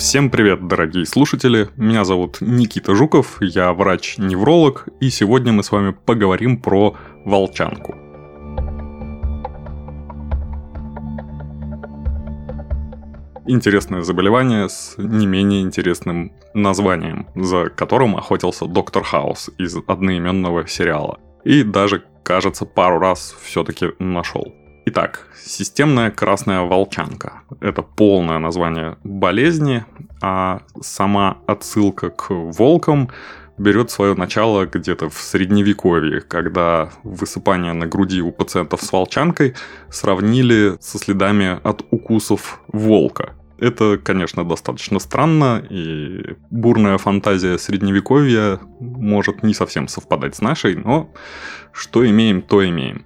Всем привет, дорогие слушатели! Меня зовут Никита Жуков, я врач-невролог, и сегодня мы с вами поговорим про волчанку. Интересное заболевание с не менее интересным названием, за которым охотился Доктор Хаус из одноименного сериала. И даже, кажется, пару раз все-таки нашел. Итак, системная красная волчанка. Это полное название болезни, а сама отсылка к волкам берет свое начало где-то в средневековье, когда высыпание на груди у пациентов с волчанкой сравнили со следами от укусов волка. Это, конечно, достаточно странно, и бурная фантазия средневековья может не совсем совпадать с нашей, но что имеем, то имеем.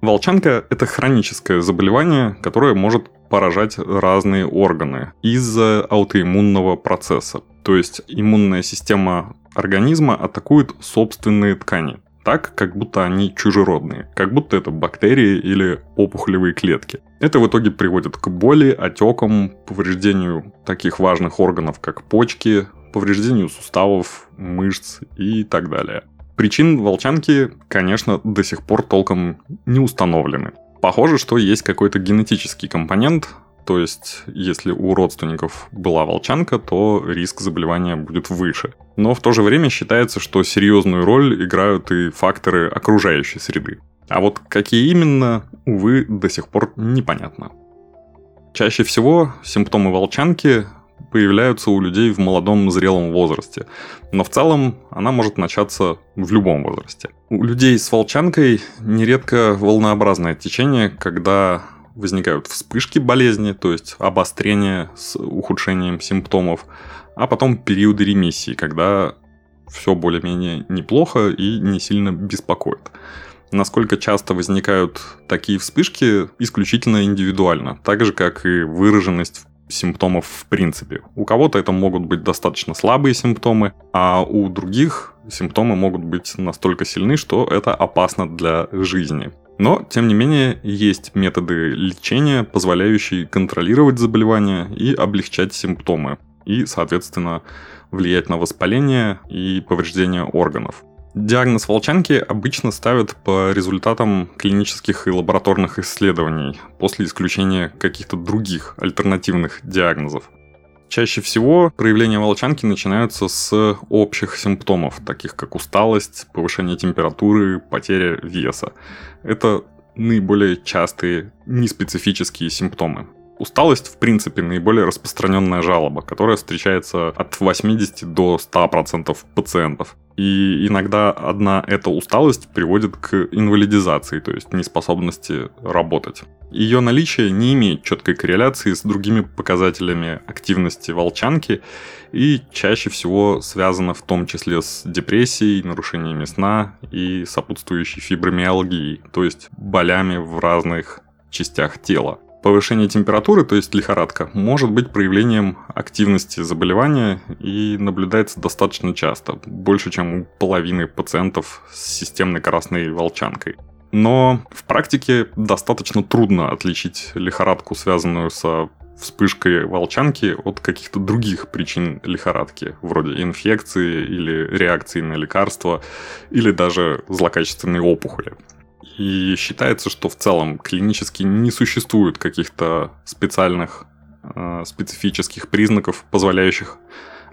Волчанка – это хроническое заболевание, которое может поражать разные органы из-за аутоиммунного процесса. То есть иммунная система организма атакует собственные ткани, так, как будто они чужеродные, как будто это бактерии или опухолевые клетки. Это в итоге приводит к боли, отекам, повреждению таких важных органов, как почки, повреждению суставов, мышц и так далее. Причин волчанки, конечно, до сих пор толком не установлены. Похоже, что есть какой-то генетический компонент, то есть, если у родственников была волчанка, то риск заболевания будет выше. Но в то же время считается, что серьезную роль играют и факторы окружающей среды. А вот какие именно, увы, до сих пор непонятно. Чаще всего симптомы волчанки появляются у людей в молодом зрелом возрасте. Но в целом она может начаться в любом возрасте. У людей с волчанкой нередко волнообразное течение, когда возникают вспышки болезни, то есть обострение с ухудшением симптомов, а потом периоды ремиссии, когда все более-менее неплохо и не сильно беспокоит. Насколько часто возникают такие вспышки, исключительно индивидуально, так же как и выраженность симптомов в принципе. У кого-то это могут быть достаточно слабые симптомы, а у других симптомы могут быть настолько сильны, что это опасно для жизни. Но, тем не менее, есть методы лечения, позволяющие контролировать заболевание и облегчать симптомы, и, соответственно, влиять на воспаление и повреждение органов. Диагноз волчанки обычно ставят по результатам клинических и лабораторных исследований, после исключения каких-то других альтернативных диагнозов. Чаще всего проявления волчанки начинаются с общих симптомов, таких как усталость, повышение температуры, потеря веса. Это наиболее частые неспецифические симптомы. Усталость, в принципе, наиболее распространенная жалоба, которая встречается от 80 до 100% пациентов. И иногда одна эта усталость приводит к инвалидизации, то есть неспособности работать. Ее наличие не имеет четкой корреляции с другими показателями активности волчанки и чаще всего связано в том числе с депрессией, нарушениями сна и сопутствующей фибромиалгией, то есть болями в разных частях тела. Повышение температуры, то есть лихорадка, может быть проявлением активности заболевания и наблюдается достаточно часто, больше, чем у половины пациентов с системной красной волчанкой. Но в практике достаточно трудно отличить лихорадку, связанную со вспышкой волчанки, от каких-то других причин лихорадки, вроде инфекции или реакции на лекарства, или даже злокачественной опухоли. И считается, что в целом клинически не существует каких-то специальных э, специфических признаков, позволяющих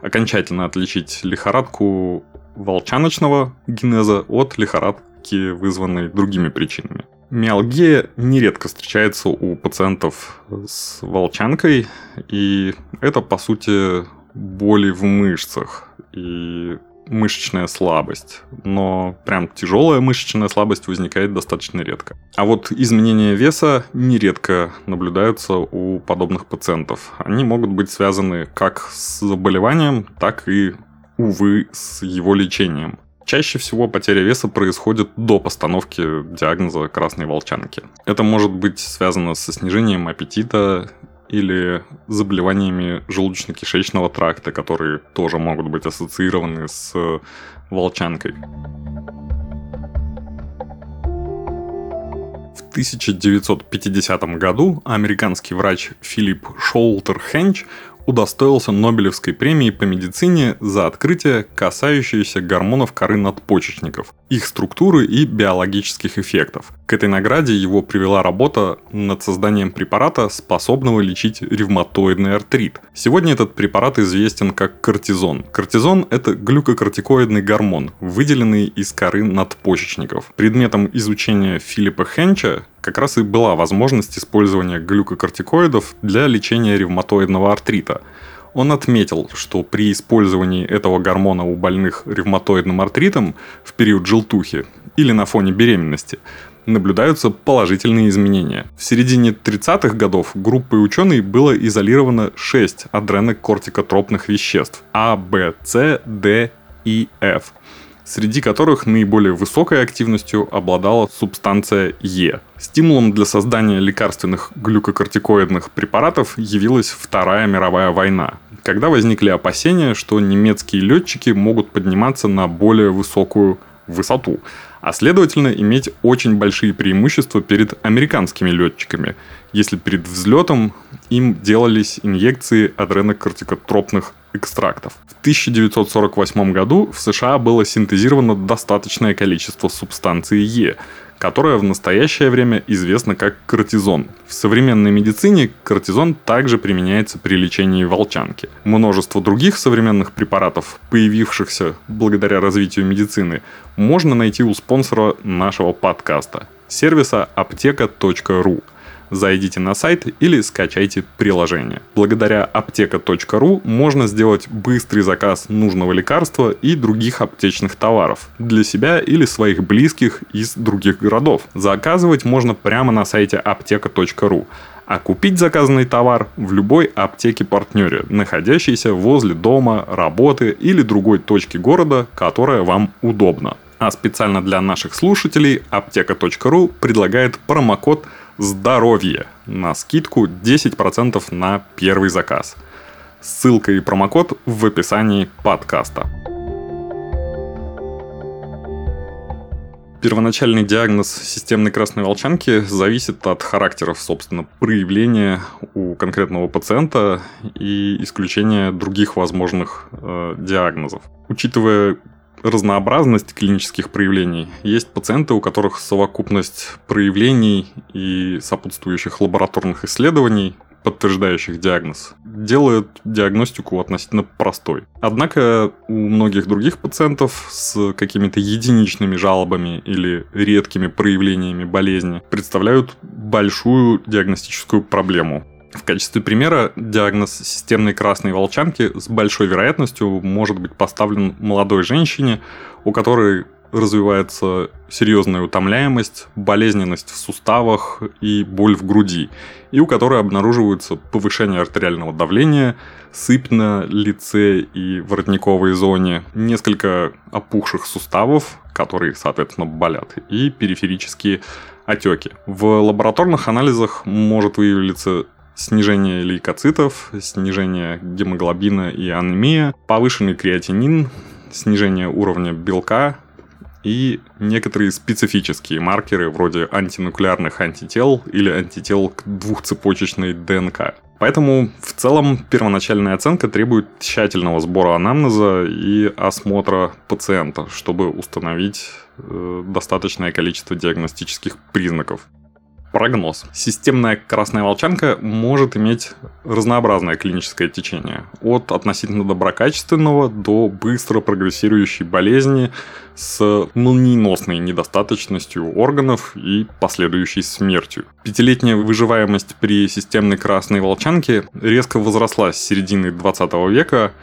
окончательно отличить лихорадку волчаночного генеза от лихорадки, вызванной другими причинами. Миалгия нередко встречается у пациентов с волчанкой, и это, по сути, боли в мышцах. И мышечная слабость, но прям тяжелая мышечная слабость возникает достаточно редко. А вот изменения веса нередко наблюдаются у подобных пациентов. Они могут быть связаны как с заболеванием, так и, увы, с его лечением. Чаще всего потеря веса происходит до постановки диагноза красной волчанки. Это может быть связано со снижением аппетита или заболеваниями желудочно-кишечного тракта, которые тоже могут быть ассоциированы с волчанкой. В 1950 году американский врач Филипп Шолтер Хенч удостоился Нобелевской премии по медицине за открытие, касающееся гормонов коры надпочечников, их структуры и биологических эффектов. К этой награде его привела работа над созданием препарата, способного лечить ревматоидный артрит. Сегодня этот препарат известен как кортизон. Кортизон – это глюкокортикоидный гормон, выделенный из коры надпочечников. Предметом изучения Филиппа Хенча как раз и была возможность использования глюкокортикоидов для лечения ревматоидного артрита. Он отметил, что при использовании этого гормона у больных ревматоидным артритом в период желтухи или на фоне беременности наблюдаются положительные изменения. В середине 30-х годов группой ученых было изолировано 6 адренокортикотропных веществ А, В, С, Д и F – среди которых наиболее высокой активностью обладала субстанция Е. Стимулом для создания лекарственных глюкокортикоидных препаратов явилась Вторая мировая война, когда возникли опасения, что немецкие летчики могут подниматься на более высокую высоту, а следовательно иметь очень большие преимущества перед американскими летчиками, если перед взлетом им делались инъекции адренокортикотропных экстрактов. В 1948 году в США было синтезировано достаточное количество субстанции Е, которая в настоящее время известна как кортизон. В современной медицине кортизон также применяется при лечении волчанки. Множество других современных препаратов, появившихся благодаря развитию медицины, можно найти у спонсора нашего подкаста – сервиса аптека.ру – зайдите на сайт или скачайте приложение. Благодаря аптека.ру можно сделать быстрый заказ нужного лекарства и других аптечных товаров для себя или своих близких из других городов. Заказывать можно прямо на сайте аптека.ру а купить заказанный товар в любой аптеке-партнере, находящейся возле дома, работы или другой точки города, которая вам удобна. А специально для наших слушателей аптека.ру предлагает промокод здоровье на скидку 10% на первый заказ. Ссылка и промокод в описании подкаста. Первоначальный диагноз системной красной волчанки зависит от характеров, собственно, проявления у конкретного пациента и исключения других возможных э, диагнозов. Учитывая разнообразность клинических проявлений. Есть пациенты, у которых совокупность проявлений и сопутствующих лабораторных исследований подтверждающих диагноз, делают диагностику относительно простой. Однако у многих других пациентов с какими-то единичными жалобами или редкими проявлениями болезни представляют большую диагностическую проблему. В качестве примера диагноз системной красной волчанки с большой вероятностью может быть поставлен молодой женщине, у которой развивается серьезная утомляемость, болезненность в суставах и боль в груди, и у которой обнаруживается повышение артериального давления, сыпь на лице и воротниковой зоне, несколько опухших суставов, которые, соответственно, болят, и периферические отеки. В лабораторных анализах может выявиться снижение лейкоцитов, снижение гемоглобина и анемия, повышенный креатинин, снижение уровня белка и некоторые специфические маркеры вроде антинуклеарных антител или антител к двухцепочечной ДНК. Поэтому в целом первоначальная оценка требует тщательного сбора анамнеза и осмотра пациента, чтобы установить э, достаточное количество диагностических признаков. Прогноз. Системная красная волчанка может иметь разнообразное клиническое течение. От относительно доброкачественного до быстро прогрессирующей болезни с молниеносной недостаточностью органов и последующей смертью. Пятилетняя выживаемость при системной красной волчанке резко возросла с середины 20 века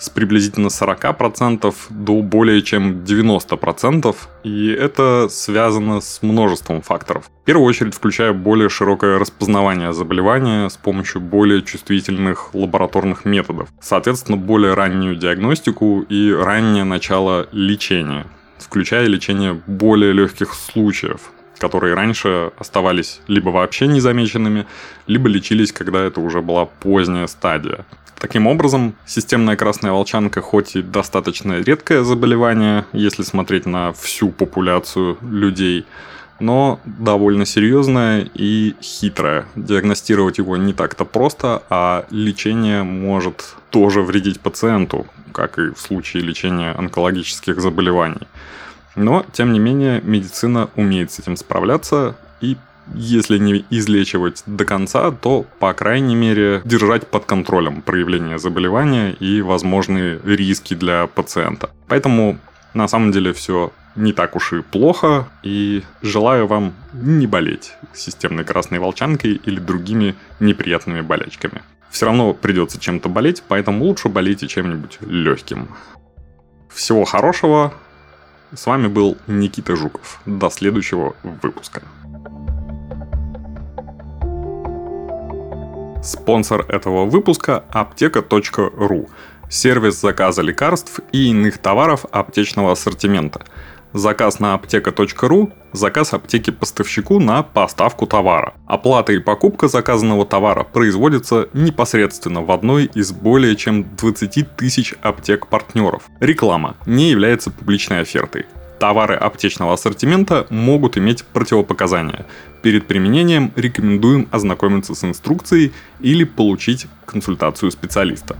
с приблизительно 40% до более чем 90%, и это связано с множеством факторов. В первую очередь включая более широкое распознавание заболевания с помощью более чувствительных лабораторных методов, соответственно, более раннюю диагностику и раннее начало лечения, включая лечение более легких случаев, которые раньше оставались либо вообще незамеченными, либо лечились, когда это уже была поздняя стадия. Таким образом, системная красная волчанка хоть и достаточно редкое заболевание, если смотреть на всю популяцию людей, но довольно серьезное и хитрое. Диагностировать его не так-то просто, а лечение может тоже вредить пациенту, как и в случае лечения онкологических заболеваний. Но, тем не менее, медицина умеет с этим справляться и если не излечивать до конца, то, по крайней мере, держать под контролем проявление заболевания и возможные риски для пациента. Поэтому на самом деле все не так уж и плохо, и желаю вам не болеть системной красной волчанкой или другими неприятными болячками. Все равно придется чем-то болеть, поэтому лучше болейте чем-нибудь легким. Всего хорошего. С вами был Никита Жуков. До следующего выпуска. Спонсор этого выпуска – аптека.ру – сервис заказа лекарств и иных товаров аптечного ассортимента. Заказ на аптека.ру – заказ аптеки поставщику на поставку товара. Оплата и покупка заказанного товара производится непосредственно в одной из более чем 20 тысяч аптек-партнеров. Реклама не является публичной офертой. Товары аптечного ассортимента могут иметь противопоказания. Перед применением рекомендуем ознакомиться с инструкцией или получить консультацию специалиста.